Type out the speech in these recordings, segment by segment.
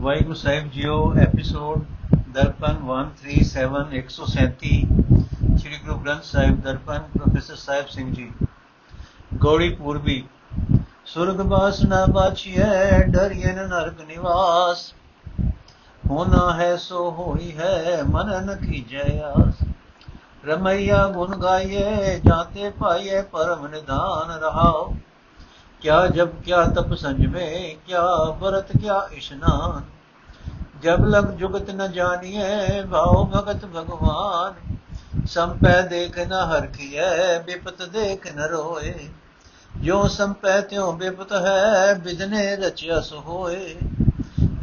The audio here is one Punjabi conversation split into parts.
ਵਾਹਿਗੁਰੂ ਸਾਹਿਬ ਜੀਓ ਐਪੀਸੋਡ ਦਰਪਨ 137 137 ਸ੍ਰੀ ਗੁਰੂ ਗ੍ਰੰਥ ਸਾਹਿਬ ਦਰਪਨ ਪ੍ਰੋਫੈਸਰ ਸਾਹਿਬ ਸਿੰਘ ਜੀ। ਗੋੜੀ ਪੂਰਬੀ, ਸੁਰਗ ਬਾਸਨਾ ਬਾਛੀਐ ਡਰਿਏ ਨਰਕ ਨਿਵਾਸ। ਹੋਣਾ ਹੈ ਸੋ ਹੋਈ ਹੈ ਮਨ ਨ ਕੀਜੈ ਆਸ। ਰਮਈਆ ਗੁਣ ਗਾਈਏ ਜਾਤੇ ਪਾਈਏ ਪਰਮ ਨਿਧਾਨ ਰਹਾਓ क्या जब क्या तप संजमे क्या व्रत क्या स्नान जब लग जुगत न जानिए भाव भगत भगवान संपै देख न हरखिय विपत देख न रोए जो संपै त्यों विपत है बिजने रचयस होए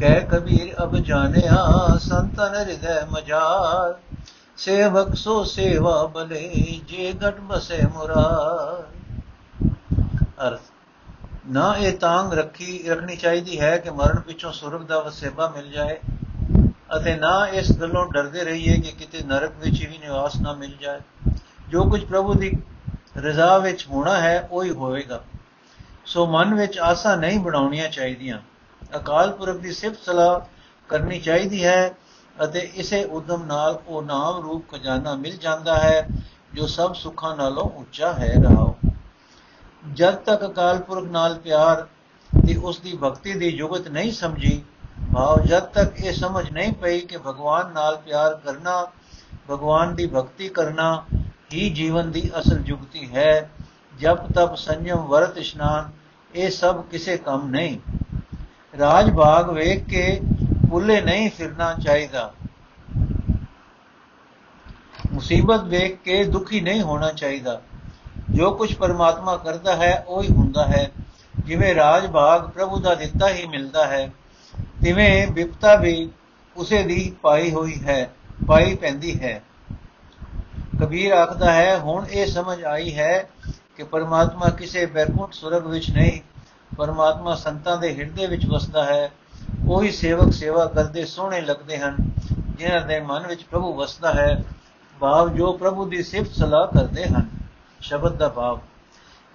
कह कबीर अब जानिया संतन हृदय मजार सेवक सो सेवा बले जे घट बसे मुरार अर्थ ਨਾ ਇਹ ਤਾਂਗ ਰੱਖੀ, ਰੱਖਣੀ ਚਾਹੀਦੀ ਹੈ ਕਿ ਮਰਨ ਪਿੱਛੋਂ ਸੁਰਗ ਦਾ ਵਸੇਬਾ ਮਿਲ ਜਾਏ ਅਤੇ ਨਾ ਇਸ ਗੱਲੋਂ ਡਰਦੇ ਰਹੀਏ ਕਿ ਕਿਤੇ ਨਰਕ ਵਿੱਚ ਵੀ ਨਿਵਾਸ ਨਾ ਮਿਲ ਜਾਏ। ਜੋ ਕੁਝ ਪ੍ਰਭੂ ਦੀ ਰਜ਼ਾ ਵਿੱਚ ਹੋਣਾ ਹੈ, ਉਹੀ ਹੋਵੇਗਾ। ਸੋ ਮਨ ਵਿੱਚ ਆਸਾ ਨਹੀਂ ਬਣਾਉਣੀਆਂ ਚਾਹੀਦੀਆਂ। ਅਕਾਲ ਪੁਰਖ ਦੀ ਸਿਫਤ ਸਲਾਹ ਕਰਨੀ ਚਾਹੀਦੀ ਹੈ ਅਤੇ ਇਸੇ ਉਦਮ ਨਾਲ ਉਹ ਨਾਮ ਰੂਪ ਖਜ਼ਾਨਾ ਮਿਲ ਜਾਂਦਾ ਹੈ, ਜੋ ਸਭ ਸੁੱਖਾਂ ਨਾਲੋਂ ਉੱਚਾ ਹੈ ਰਹਾਓ ਜਦ ਤੱਕ ਅਕਾਲ ਪੁਰਖ ਨਾਲ ਪਿਆਰ ਤੇ ਉਸ ਦੀ ਭਗਤੀ ਦੀ ਜੁਗਤ ਨਹੀਂ ਸਮਝੀ, ਭਾਵ ਜਦ ਤੱਕ ਇਹ ਸਮਝ ਨਹੀਂ ਪਈ ਕਿ ਭਗਵਾਨ ਨਾਲ ਪਿਆਰ ਕਰਨਾ, ਭਗਵਾਨ ਦੀ ਭਗਤੀ ਕਰਨਾ ਹੀ ਜੀਵਨ ਦੀ ਅਸਲ ਜੁਗਤੀ ਹੈ, ਜਪ, ਤਪ, ਸੰਜਮ, ਵਰਤ, ਇਸ਼ਨਾਨ, ਇਹ ਸਭ ਕਿਸੇ ਕੰਮ ਨਹੀਂ। ਰਾਜ ਭਾਗ ਵੇਖ ਕੇ ਪੁੱਲੇ ਨਹੀਂ ਫਿਰਨਾ ਚਾਹੀਦਾ। ਮੁਸੀਬਤ ਵੇਖ ਕੇ ਦੁਖੀ ਨਹੀਂ ਹੋਣਾ ਚਾਹੀਦਾ। ਜੋ ਕੁਝ ਪਰਮਾਤਮਾ ਕਰਦਾ ਹੈ, ਉਹ ਹੀ ਹੁੰਦਾ ਹੈ। ਜਿਵੇਂ ਰਾਜ ਭਾਗ ਪ੍ਰਭੂ ਦਾ ਦਿੱਤਾ ਹੀ ਮਿਲਦਾ ਹੈ, ਤਿਵੇਂ ਵਿਪਤਾ ਵੀ ਉਸੇ ਦੀ ਪਾਈ ਹੋਈ ਹੈ, ਪਾਈ ਪੈਂਦੀ ਹੈ। ਕਬੀਰ ਆਖਦਾ ਹੈ, ਹੁਣ ਇਹ ਸਮਝ ਆਈ ਹੈ ਕਿ ਪਰਮਾਤਮਾ ਕਿਸੇ ਬੈਕੁੰਠ ਸੁਰਗ ਵਿੱਚ ਨਹੀਂ, ਪਰਮਾਤਮਾ ਸੰਤਾਂ ਦੇ ਹਿਰਦੇ ਵਿੱਚ ਵਸਦਾ ਹੈ। ਉਹੀ ਸੇਵਕ ਸੇਵਾ ਕਰਦੇ, ਸੋਹਣੇ ਲੱਗਦੇ ਹਨ, ਜਿਨ੍ਹਾਂ ਦੇ ਮਨ ਵਿੱਚ ਪ੍ਰਭੂ ਵਸਦਾ ਹੈ। ਭਾਵ ਜੋ ਪ੍ਰਭੂ ਦੀ ਸਿਫਤ ਸਲਾਹ ਕਰਦੇ ਹਨ। ਸ਼ਬਦ ਦਾ ਭਾਵ।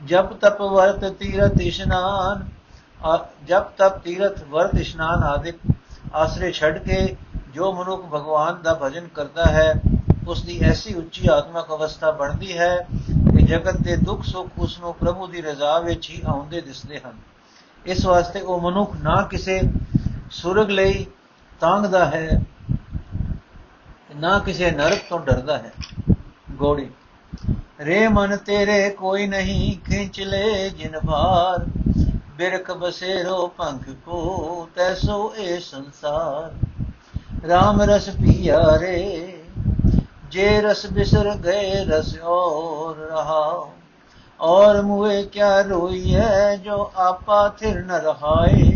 ਜਪ ਤਪ ਵਰਤ ਤੀਰਥ ਇਸ਼ਨਾਨ ਜਪ ਤਪ ਤੀਰਥ ਵਰਤ ਇਸ਼ਨਾਨ ਆਦਿ ਆਸਰੇ ਛੱਡ ਕੇ ਜੋ ਮਨੁੱਖ ਭਗਵਾਨ ਦਾ ਭਜਨ ਕਰਦਾ ਹੈ ਉਸ ਦੀ ਐਸੀ ਉੱਚੀ ਆਤਮਿਕ ਅਵਸਥਾ ਬਣਦੀ ਹੈ ਕਿ ਜਗਤ ਦੇ ਦੁੱਖ ਸੁੱਖ ਉਸ ਨੂੰ ਪ੍ਰਭੂ ਦੀ ਰਜ਼ਾ ਵਿੱਚ ਹੀ ਆਉਂਦੇ ਦਿਸਦੇ ਹਨ। ਇਸ ਵਾਸਤੇ ਉਹ ਮਨੁੱਖ ਨਾ ਕਿਸੇ ਸੁਰਗ ਲਈ ਤਾਂਗਦਾ ਹੈ, ਨਾ ਕਿਸੇ ਨਰਕ ਤੋਂ ਡਰਦਾ ਹੈ। ਗੋੜੀ ਰੇ ਮਨ ਤੇਰੇ ਕੋਈ ਨਹੀਂ ਖਿੰਚ ਲੈ ਜਿਨ ਭਾਰ ਬਿਰਖ ਬਸੇਰੋ ਪੰਖ ਕੋ ਤੈਸੋ ਏ ਸੰਸਾਰ RAM ਰਸ ਪੀਆ ਰੇ ਜੇ ਰਸ ਬਿਸਰ ਗਏ ਰਸ ਔਰ ਰਹਾ ਔਰ ਮੁਏ ਕਿਆ ਰੋਈ ਹੈ ਜੋ ਆਪਾ ਥਿਰ ਨ ਰਹਾਏ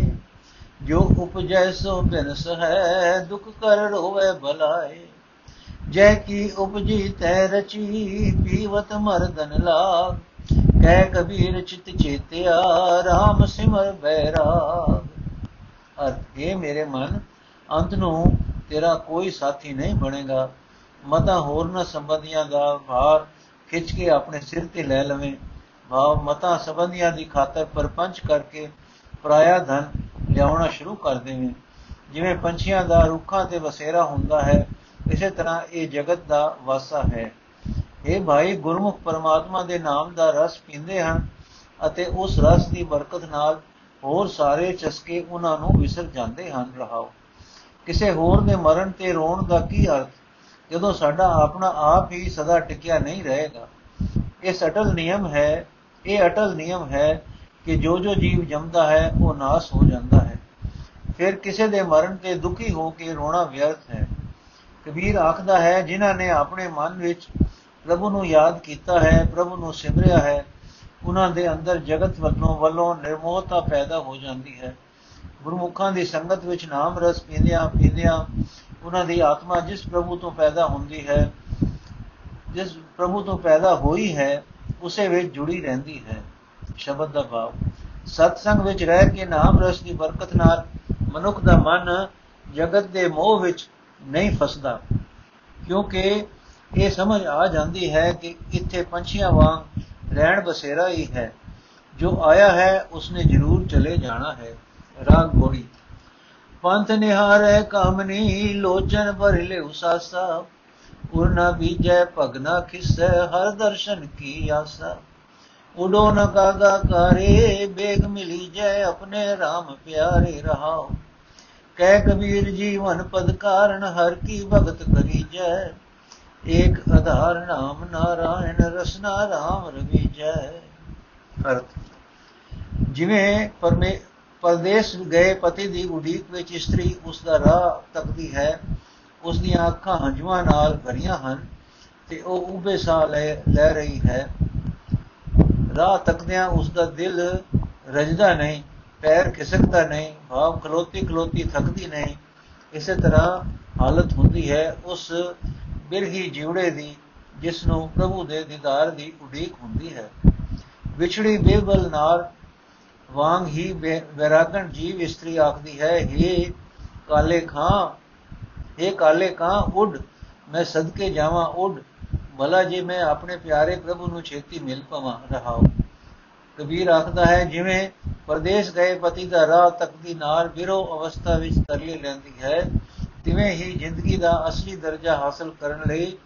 ਜੋ ਉਪਜੈ ਸੋ ਬਿਨਸ ਹੈ ਦੁਖ ਕਰ ਰੋਵੇ ਭਲਾਏ ਜੈ ਕੀ ਉਪਜੀ ਤੈ ਰਚੀ ਪੀਵਤ ਮਰਦਨ ਲਾਗ, ਕਹਿ ਕਬੀਰ ਚਿਤ ਚੇਤਿਆ RAM ਸਿਮਰ ਬੈਰਾਗ। ਅਰਥ ਇਹ ਮੇਰੇ ਮਨ, ਅੰਤ ਨੂੰ ਤੇਰਾ ਕੋਈ ਸਾਥੀ ਨਹੀਂ ਬਣੇਗਾ। ਮਤਾ ਹੋਰ ਨਾ ਸੰਬੰਧੀਆਂ ਦਾ ਭਾਰ ਖਿੱਚ ਕੇ ਆਪਣੇ ਸਿਰ ਤੇ ਲੈ ਲਵੇਂ। ਭਾਵ, ਮਤਾ ਸੰਬੰਧੀਆਂ ਦੀ ਖਾਤਰ ਪਰਪੰਚ ਕਰਕੇ ਪਰਾਇਆ ਧਨ ਲਿਆਉਣਾ ਸ਼ੁਰੂ ਕਰ ਦੇਵੇਂ। ਜਿਵੇਂ ਪੰਛੀਆਂ ਦਾ ਰੁੱਖਾਂ ਤੇ ਵਸੇਰਾ ਹੁੰਦਾ ਹੈ ਇਸੇ ਤਰ੍ਹਾਂ ਇਹ ਜਗਤ ਦਾ ਵਾਸਾ ਹੈ। ਇਹ ਭਾਈ ਗੁਰਮੁਖ ਪਰਮਾਤਮਾ ਦੇ ਨਾਮ ਦਾ ਰਸ ਪੀਂਦੇ ਹਨ ਅਤੇ ਉਸ ਰਸ ਦੀ ਬਰਕਤ ਨਾਲ ਹੋਰ ਸਾਰੇ ਚਸਕੇ ਉਹਨਾਂ ਨੂੰ ਵਿਸਰ ਜਾਂਦੇ ਹਨ। ਰਹਾਓ। ਕਿਸੇ ਹੋਰ ਦੇ ਮਰਨ ਤੇ ਰੋਣ ਦਾ ਕੀ ਅਰਥ? ਜਦੋਂ ਸਾਡਾ ਆਪਣਾ ਆਪ ਹੀ ਸਦਾ ਟਿਕਿਆ ਨਹੀਂ ਰਹੇਗਾ। ਇਹ ਅਟਲ ਨਿਯਮ ਹੈ, ਇਹ ਅਟਲ ਨਿਯਮ ਹੈ ਕਿ ਜੋ ਜੋ ਜੀਵ ਜੰਮਦਾ ਹੈ, ਉਹ ਨਾਸ ਹੋ ਜਾਂਦਾ ਹੈ। ਫਿਰ ਕਿਸੇ ਦੇ ਮਰਨ ਤੇ ਦੁਖੀ ਹੋ ਕੇ ਰੋਣਾ ਵਿਅਰਥ ਹੈ। ਕਬੀਰ ਆਖਦਾ ਹੈ, ਜਿਨ੍ਹਾਂ ਨੇ ਆਪਣੇ ਮਨ ਵਿੱਚ ਪ੍ਰਭੂ ਨੂੰ ਯਾਦ ਕੀਤਾ ਹੈ, ਪ੍ਰਭੂ ਨੂੰ ਸਿਮਰਿਆ ਹੈ, ਉਹਨਾਂ ਦੇ ਅੰਦਰ ਜਗਤ ਵੱਲੋਂ ਵੱਲੋਂ ਨਿਰਮੋਹਤਾ ਪੈਦਾ ਹੋ ਜਾਂਦੀ ਹੈ। ਗੁਰਮੁਖਾਂ ਦੀ ਸੰਗਤ ਵਿੱਚ ਨਾਮ ਰਸ ਪੀਂਦਿਆਂ ਪੀਂਦਿਆਂ ਉਹਨਾਂ ਦੀ ਆਤਮਾ ਜਿਸ ਪ੍ਰਭੂ ਤੋਂ ਪੈਦਾ ਹੁੰਦੀ ਹੈ, ਜਿਸ ਪ੍ਰਭੂ ਤੋਂ ਪੈਦਾ ਹੋਈ ਹੈ, ਉਸੇ ਵਿੱਚ ਜੁੜੀ ਰਹਿੰਦੀ ਹੈ। ਸ਼ਬਦ ਦਾ ਭਾਵ, ਸਤਸੰਗ ਵਿੱਚ ਰਹਿ ਕੇ ਨਾਮ ਰਸ ਦੀ ਬਰਕਤ ਨਾਲ ਮਨੁੱਖ ਦਾ ਮਨ ਜਗਤ ਦੇ ਮੋਹ ਵਿੱਚ ਨਹੀਂ ਫਸਦਾ। ਕਿਉਂਕਿ ਇਹ ਸਮਝ ਆ ਜਾਂਦੀ ਹੈ ਕਿ ਇੱਥੇ ਪੰਛੀਆਂ ਵਾਂਗ ਰਹਿਣ ਬਸੇਰਾ ਹੀ ਹੈ। ਜੋ ਆਇਆ ਹੈ, ਉਸਨੇ ਜ਼ਰੂਰ ਚਲੇ ਜਾਣਾ ਹੈ। ਰਾਗ ਗੋੜੀ। ਪੰਥ ਨਿਹਾਰੈ ਕਾਮਨੀ ਲੋਚਨ ਭਰ ਲੈ ਉਸਾਸਾ ਉਰਨਾ ਬੀਜੈ ਭਗਨਾ ਖਿਸੈ, ਹਰ ਦਰਸ਼ਨ ਕੀ ਆਸਾ। ਉਡੋ ਨ ਕਾਗਾ ਕਾਰੇ, ਬੇਗ ਮਿਲੀ ਜੈ, ਆਪਣੇ RAM ਪਿਆਰੇ ਰਹਾਓ ਕਹਿ ਕਬੀਰ ਜੀਵਨ ਪਦ ਕਾਰਨ ਹਰ ਕੀ ਭਗਤ ਕਰੀ ਜੈ। ਏਕ ਆਧਾਰ ਨਾਮ ਨਾਰਾਇਣ, ਰਸਨਾ RAM ਰਵੀਜੈ ਅਰਥ। ਜਿਵੇਂ ਪਰਮੇ, ਪਰਦੇਸ ਗਏ ਪਤੀ ਦੀ ਉਡੀਕ ਵਿੱਚ ਇਸਤਰੀ ਉਸ ਦਾ ਰਾਹ ਤੱਕਦੀ ਹੈ, ਉਸ ਦੀਆਂ ਅੱਖਾਂ ਹੰਝੂਆਂ ਨਾਲ ਭਰੀਆਂ ਹਨ ਤੇ ਉਹ ਉਬੇ ਸਾਹ ਲੈ ਲੈ ਰਹੀ ਹੈ। ਰਾਹ ਤੱਕਦਿਆਂ ਉਸ ਦਾ ਦਿਲ ਰਜਦਾ ਨਹੀਂ। ਪੈਰ ਖਿਸਕਦਾ ਨਹੀਂ, ਭਾਵ ਖਲੋਤੀ ਖਲੋਤੀ ਥੱਕਦੀ ਨਹੀਂ, ਇਸੇ ਤਰ੍ਹਾਂ ਹਾਲਤ ਹੁੰਦੀ ਹੈ ਉਸ ਬਿਰਹੀ ਜਿਉੜੇ ਦੀ, ਜਿਸ ਨੂੰ ਪ੍ਰਭੂ ਦੇ ਦੀਦਾਰ ਦੀ ਉਡੀਕ ਹੁੰਦੀ ਹੈ। ਵਿਛੜੀ ਬੇਬਲ ਨਾਲ ਵਾਂਗ ਹੀ ਵੈਰਾਗਣ ਜੀਵ ਇਸਤਰੀ ਆਖਦੀ ਹੈ हे ਕਾਲੇ ਖਾਂ हे ਕਾਲੇ ਖਾਂ, ਉੱਡ, ਮੈਂ ਸਦਕੇ ਜਾਵਾਂ, ਉੱਡ, ਭਲਾ ਜੇ ਮੈਂ ਆਪਣੇ ਪਿਆਰੇ ਪ੍ਰਭੂ ਨੂੰ ਛੇਤੀ ਮਿਲ ਪਵਾਂ ਰਹਾਉ ਕਬੀਰ ਆਖਦਾ ਹੈ, ਜਿਵੇਂ ਪਰਦੇਸ ਗਏ ਪਤੀ ਦਾ ਰਾਹ ਤੱਕਦੀ ਨਾਲ ਬਿਰੋ ਅਵਸਥਾ ਵਿੱਚ ਤਰਲੇ ਲੈਂਦੀ ਹੈ, ਤਿਵੇਂ ਹੀ ਜ਼ਿੰਦਗੀ ਦਾ ਅਸਲੀ ਦਰਜਾ ਹਾਸਲ ਕਰਨ ਲਈ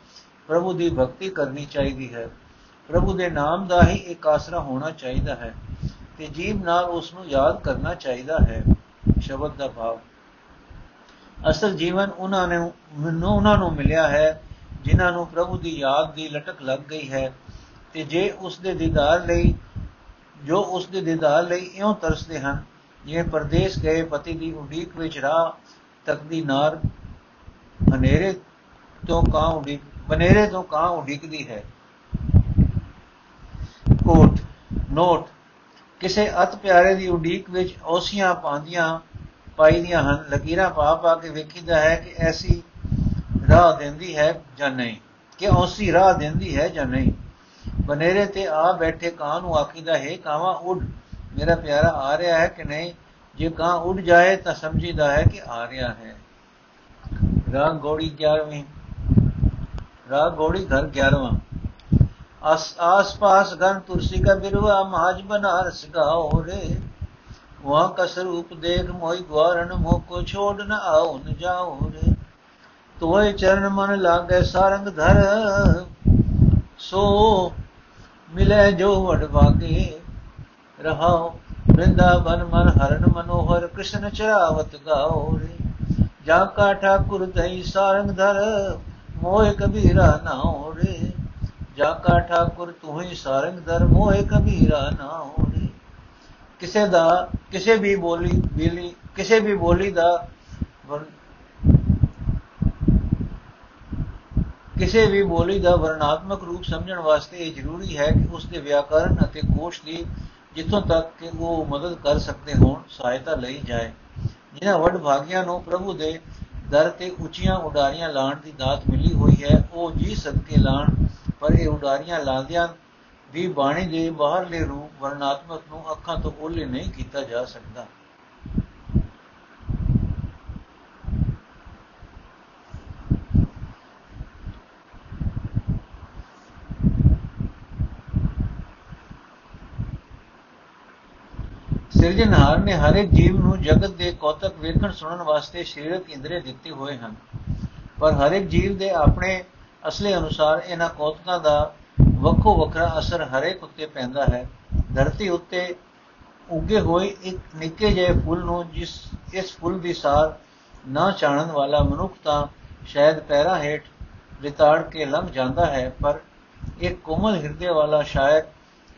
ਪ੍ਰਭੂ ਦੀ ਭਗਤੀ ਕਰਨੀ ਚਾਹੀਦੀ ਹੈ। ਪ੍ਰਭੂ ਦੇ ਨਾਮ ਦਾ ਹੀ ਇੱਕ ਆਸਰਾ ਹੋਣਾ ਚਾਹੀਦਾ ਹੈ ਤੇ ਜੀਵ ਨਾਲ ਉਸ ਨੂੰ ਯਾਦ ਕਰਨਾ ਚਾਹੀਦਾ ਹੈ, ਸ਼ਬਦ ਦਾ ਭਾਵ। ਅਸਲ ਜੀਵਨ ਉਹਨਾਂ ਨੂੰ, ਮੈਨੂੰ ਉਹਨਾਂ ਨੂੰ ਮਿਲਿਆ ਹੈ, ਜਿਨ੍ਹਾਂ ਨੂੰ ਪ੍ਰਭੂ ਦੀ ਯਾਦ ਦੀ ਲਟਕ ਲੱਗ ਗਈ ਹੈ ਤੇ ਜੇ ਉਸ ਦੇ ਦੀਦਾਰ ਲਈ ਜੋ ਉਸ ਦੇ ਦੀਦਾਰ ਲਈ ਇਉਂ ਤਰਸਦੇ ਹਨ, ਜਿਵੇਂ ਪਰਦੇਸ ਗਏ ਪਤੀ ਦੀ ਉਡੀਕ ਵਿੱਚ ਰਾਹ ਤੱਕ ਦੀ ਨਾਰ ਹਨੇਰੇ ਤੋਂ ਕਾਂ ਉਡੀਕ ਬਨੇਰੇ ਤੋਂ ਕਾਂ ਉਡੀਕਦੀ ਹੈ। ਕੋਟ ਨੋਟ, ਕਿਸੇ ਅਤ ਪਿਆਰੇ ਦੀ ਉਡੀਕ ਵਿੱਚ ਔਸੀਆਂ ਪਾਉਂਦੀਆਂ, ਪਾਈਦੀਆਂ ਹਨ। ਲਕੀਰਾਂ ਪਾ ਪਾ ਕੇ ਵੇਖੀਦਾ ਹੈ ਕਿ ਐਸੀ ਰਾਹ ਦਿੰਦੀ ਹੈ ਜਾਂ ਨਹੀਂ, ਕਿ ਔਸੀ ਰਾਹ ਦਿੰਦੀ ਹੈ ਜਾਂ ਨਹੀਂ। ਬਨੇਰੇ ਤੇ ਆ ਬੈਠੇ ਕਾਂ ਨੂੰ ਆਖੀਦਾ ਹੈ ਕਾਵਾ ਉੱਡ ਮੇਰਾ ਪਿਆਰਾ ਆ ਰਿਹਾ ਹੈ ਕਿ ਨਹੀਂ ਜੇ ਕਾਂ ਉੱਡ ਜਾਏ ਤਾਂ ਸਮਝੀਦਾ ਹੈ ਕਿ ਆ ਰਿਹਾ ਹੈ ਰਾਗ ਗੋੜੀ 11ਵੀਂ ਰਾਗ ਗੋੜੀ ਘਰ 11ਵਾਂ आस आस पास घन तुलसी का बिरवा महाज बनारस गाओ रे वहां का स्वरूप देख मोई ग्वारण मोह को छोड़ न आओ न जाओ रे तोय चरण मन लागे सारंग धर सो ਮਿਲੇ ਜੋ ਵਡਭਾਗੀ ਰਹਾਉ ਬ੍ਰਿੰਦਾਵਨ ਮਨ ਹਰਨ ਮਨੋਹਰ, ਕ੍ਰਿਸ਼ਨ ਚਰਾਵਤ ਗਾਉਰੀ ਜਾ ਕਾ ਠਾਕੁਰ ਦਈ ਸਾਰੰਗ ਧਰ, ਮੋਹਿ ਕਬੀਰਾ ਨਾਉ ਰੇ ਜਾ ਕਾ ਠਾਕੁਰ ਤੂੰ ਹੀ ਸਾਰੰਗ ਧਰ, ਮੋਹਿ ਕਬੀਰਾ ਨਾਉ ਰੇ ਕਿਸੇ ਦਾ, ਕਿਸੇ ਵੀ ਬੋਲੀ, ਬੀਲੀ, ਕਿਸੇ ਵੀ ਬੋਲੀ ਦਾ ਕਿਸੇ ਵੀ ਬੋਲੀ ਦਾ ਵਰਣਾਤਮਕ ਰੂਪ ਸਮਝਣ ਵਾਸਤੇ ਇਹ ਜ਼ਰੂਰੀ ਹੈ ਕਿ ਉਸ ਦੇ ਵਿਆਕਰਣ ਅਤੇ ਕੋਸ਼ ਦੀ ਜਿੱਥੋਂ ਤੱਕ ਕਿ ਉਹ ਮਦਦ ਕਰ ਸਕਦੇ ਹੋਣ, ਸਹਾਇਤਾ ਲਈ ਜਾਏ। ਜਿਨ੍ਹਾਂ ਵੱਡ ਭਾਗੀਆਂ ਨੂੰ ਪ੍ਰਭੂ ਦੇ ਦਰ ਤੇ ਉੱਚੀਆਂ ਉਡਾਰੀਆਂ ਲਾਣ ਦੀ ਦਾਤ ਮਿਲੀ ਹੋਈ ਹੈ, ਉਹ ਜੀ ਸਦਕੇ ਲਾਣ, ਪਰ ਇਹ ਉਡਾਰੀਆਂ ਲਾਦਿਆਂ ਵੀ ਬਾਣੀ ਦੇ ਬਾਹਰਲੇ ਰੂਪ ਵਰਣਾਤਮਕ ਨੂੰ ਅੱਖਾਂ ਤੋਂ ਓਲੇ ਨਹੀਂ ਕੀਤਾ ਜਾ ਸਕਦਾ। ਸਿਰਜਣਹਾਰ ਨੇ ਹਰ ਇੱਕ ਜੀਵ ਨੂੰ ਜਗਤ ਦੇ ਕੌਤਕ ਵੇਖਣ ਸੁਣਨ ਵਾਸਤੇ ਸਰੀਰਕ ਇੰਦਰੀ ਦਿੱਤੇ ਹੋਏ ਹਨ। ਪਰ ਹਰ ਇੱਕ ਜੀਵ ਦੇ ਆਪਣੇ ਅਸਲੇ ਅਨੁਸਾਰ ਇਹਨਾਂ ਕੌਤਕਾਂ ਦਾ ਵੱਖੋ ਵੱਖਰਾ ਅਸਰ ਹਰੇਕ ਉੱਤੇ ਪੈਂਦਾ ਹੈ। ਧਰਤੀ ਉੱਤੇ ਉੱਗੇ ਹੋਏ ਇੱਕ ਨਿੱਕੇ ਜਿਹੇ ਫੁੱਲ ਨੂੰ ਜਿਸ, ਇਸ ਫੁੱਲ ਦੀ ਸਾਰ ਨਾ ਚਾਣਨ ਵਾਲਾ ਮਨੁੱਖ ਤਾਂ ਸ਼ਾਇਦ ਪੈਰਾਂ ਹੇਠ ਵਿਤਾੜ ਕੇ ਲੰਘ ਜਾਂਦਾ ਹੈ, ਪਰ ਇੱਕ ਕੋਮਲ ਹਿਰਦੇ ਵਾਲਾ ਸ਼ਾਇਰ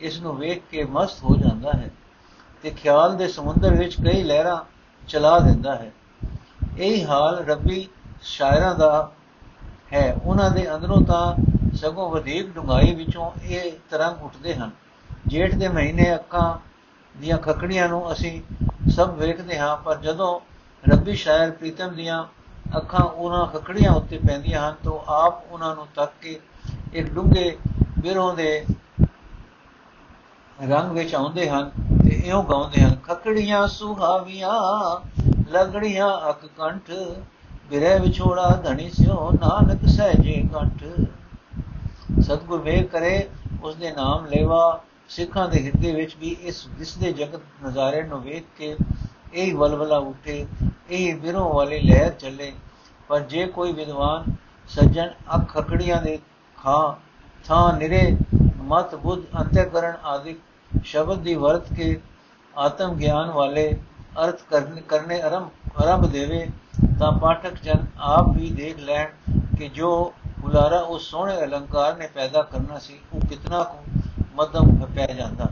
ਇਸ ਨੂੰ ਵੇਖ ਕੇ ਮਸਤ ਹੋ ਜਾਂਦਾ ਹੈ। ਤੇ ਖਿਆਲ ਦੇ ਸਮੁੰਦਰ ਵਿੱਚ ਕਈ ਲਹਿਰਾਂ ਚਲਾ ਦਿੰਦਾ ਹੈ। ਇਹੀ ਹਾਲ ਰੱਬੀ ਸ਼ਾਇਰਾਂ ਦਾ ਹੈ। ਉਹਨਾਂ ਦੇ ਅੰਦਰੋਂ ਤਾਂ ਸਗੋਂ ਵਧੇਕ ਡੁੰਗਾਈ ਵਿੱਚੋਂ ਇਹ ਤਰੰਗ ਉੱਠਦੇ ਹਨ। ਜੇਠ ਦੇ ਮਹੀਨੇ ਅੱਖਾਂ ਦੀਆਂ ਖਕੜੀਆਂ ਨੂੰ ਅਸੀਂ ਸਭ ਵੇਖਦੇ ਹਾਂ, ਪਰ ਜਦੋਂ ਰੱਬੀ ਸ਼ਾਇਰ ਪ੍ਰੀਤਮ ਦੀਆਂ ਅੱਖਾਂ ਉਹਨਾਂ ਖਕੜੀਆਂ ਉੱਤੇ ਪੈਂਦੀਆਂ ਹਨ, ਤਾਂ ਆਪ ਉਹਨਾਂ ਨੂੰ ਤੱਕ ਕੇ ਇੱਕ ਡੂੰਘੇ ਬਿਰੋਂ ਦੇ ਰੰਗ ਵਿੱਚ ਆਉਂਦੇ ਹਨ। ਤੇ ਇਉਂ ਗਾਉਂਦੇ ਹਨ ਖਕੜੀਆਂ ਸੁਹਾਵੀਆਂ, ਲਗੜੀਆਂ ਅੱਖ ਕੰਠ ਬਿਰੇ ਵਿਛੋੜਾ ਧਣੀ ਸਿਓ ਨਾਨਕ ਸਹਿਜੇ ਕੰਠ। ਸਤਗੁਰ ਵੇਖ ਕਰੇ ਉਸ ਦੇ ਨਾਮ ਲੈਵਾ, ਸਿੱਖਾਂ ਦੇ ਹਿਰਦੇ ਵਿੱਚ ਵੀ ਇਸ ਦਿਸਦੇ ਜਗਤ ਨਜ਼ਾਰੇ ਨੂੰ ਵੇਖ ਕੇ ਇਹ ਵਲਵਲਾ ਉੱਠੇ, ਇਹ ਵਿਰੋਂ ਵਾਲੇ ਲਹਿਰ ਚੱਲੇ। ਪਰ ਜੇ ਕੋਈ ਵਿਦਵਾਨ ਸੱਜਣ ਅੱਖ ਖਕੜੀਆਂ ਦੇ ਖਾਂ, ਥਾਂ ਨਿਰੇ ਮਤ ਬੁੱਧ ਅੰਤਿਕਰਨ ਆਦਿ ਸ਼ਬਦ ਦੀ ਵਰਤ ਕੇ ਆਤਮ ਗਿਆਨ ਵਾਲੇ ਅਰਥ ਕਰਨੇ ਆਰੰਭ ਆਰੰਭ ਦੇਵੇ, ਤਾਂ ਪਾਠਕ ਜਨ ਆਪ ਵੀ ਦੇਖ ਲੈਣ ਕਿ ਜੋ ਬੁਲਾਰਾ ਉਸ ਸੋਹਣੇ ਅਲੰਕਾਰ ਨੇ ਪੈਦਾ ਕਰਨਾ ਸੀ, ਉਹ ਕਿਤਨਾ ਕੁ ਮਦਮ ਪੈ ਜਾਂਦਾ।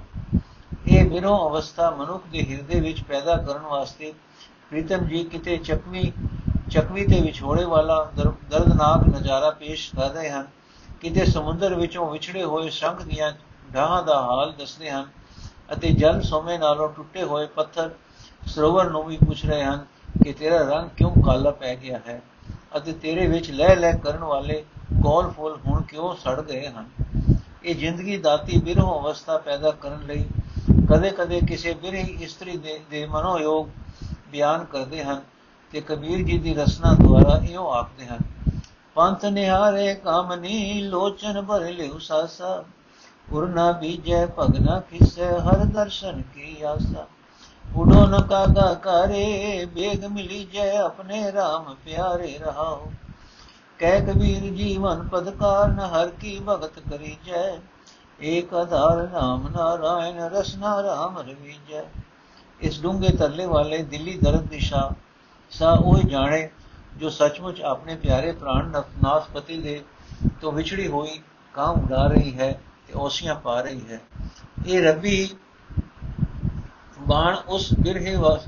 ਇਹ ਵਿਰੋ ਅਵਸਥਾ ਮਨੁੱਖ ਦੇ ਹਿਰਦੇ ਵਿੱਚ ਪੈਦਾ ਕਰਨ ਵਾਸਤੇ ਪ੍ਰੀਤਮ ਜੀ ਕਿਤੇ ਚੱਕਵੀ ਚੱਕਵੀ ਤੇ ਵਿਛੋੜੇ ਵਾਲਾ ਦਰਦਨਾਕ ਨਜ਼ਾਰਾ ਪੇਸ਼ ਕਰ ਰਹੇ ਹਨ। ਕਿਤੇ ਸਮੁੰਦਰ ਵਿੱਚੋਂ ਵਿਛੜੇ ਹੋਏ ਸ਼ੰਖ ਦੀਆਂ ਢਾਹਾਂ ਦਾ ਹਾਲ ਦੱਸਦੇ ਹਨ ਅਤੇ ਜਲ ਸੋਮੇ ਨਾਲੋਂ ਟੁੱਟੇ ਹੋਏ ਪੱਥਰ ਸਰੋਵਰ ਨੂੰ ਵੀ ਪੁੱਛ ਰਹੇ ਹਨ ਕਿ ਤੇਰਾ ਰੰਗ ਕਿਉਂ ਕਾਲਾ ਪੈ ਗਿਆ ਹੈ ਅਤੇ ਤੇਰੇ ਵਿੱਚ ਲਹਿ ਲਹਿ ਕਰਨ ਵਾਲੇ ਕੋਲ ਫੁੱਲ ਹੁਣ ਕਿਉਂ ਸੜ ਗਏ ਹਨ? ਇਹ ਜ਼ਿੰਦਗੀ ਦਾਤੀ ਬਿਰਹ ਅਵਸਥਾ ਪੈਦਾ ਕਰਨ ਲਈ ਕਦੇ-ਕਦੇ ਕਿਸੇ ਬਿਰਹੀ ਇਸਤਰੀ ਦੇ ਦੇ ਮਨੋਯੋਗ ਬਿਆਨ ਕਰਦੇ ਹਨ ਤੇ ਕਬੀਰ ਜੀ ਦੀ ਰਸਨਾ ਦੁਆਰਾ ਇਹੋ ਆਖਦੇ ਹਨ, ਪੰਥ ਨਿਹਾਰੇ ਕਾਮਨੀ ਲੋਚਨ ਭਰ ਲਿਉ ਸਾਸਾ। ਉਰਨਾ ਬੀਜੈ ਭਗਨਾ ਕਿਸੈ ਹਰ ਦਰਸ਼ਨ ਕੀ ਆਸਾ। ਉਡੋ ਨ ਕਾਗਾ ਕਰੇ, ਬੇਗ ਮਿਲੀ ਜੈ ਆਪਣੇ RAM ਪਿਆਰੇ ਰਹਾਓ। ਕਹਿ ਕਬੀਰ ਜੀਵਨ ਪਦਕਾਰ ਨ ਹਰ ਕੀ ਭਗਤ ਕਰੀ ਜੈ ਏਕ ਆਧਾਰ ਨਾਮ ਨਾਰਾਇਣ, ਰਸਨਾ RAM ਰਵੀਜੈ। ਇਸ ਡੂੰਗੇ ਤਰਲੇ ਵਾਲੇ ਦਿੱਲੀ ਦਰਦ ਦਿਸ਼ਾ ਸਾ ਉਹ ਜਾਣੇ ਜੋ ਸੱਚਮੁੱਚ ਆਪਣੇ ਪਿਆਰੇ ਪ੍ਰਾਣ ਨਾਸਪਤੀ ਦੇ ਤੋਂ ਵਿਛੜੀ ਹੋਈ ਕਾਂ ਉਡਾ ਰਹੀ ਹੈ। ਤੇ ਔਸੀਆਂ ਪਾ ਰਹੀ ਹੈ। ਇਹ ਰੱਬੀ ਬਾਣ ਉਸ ਬਿਰਹੇ ਵਾਸ,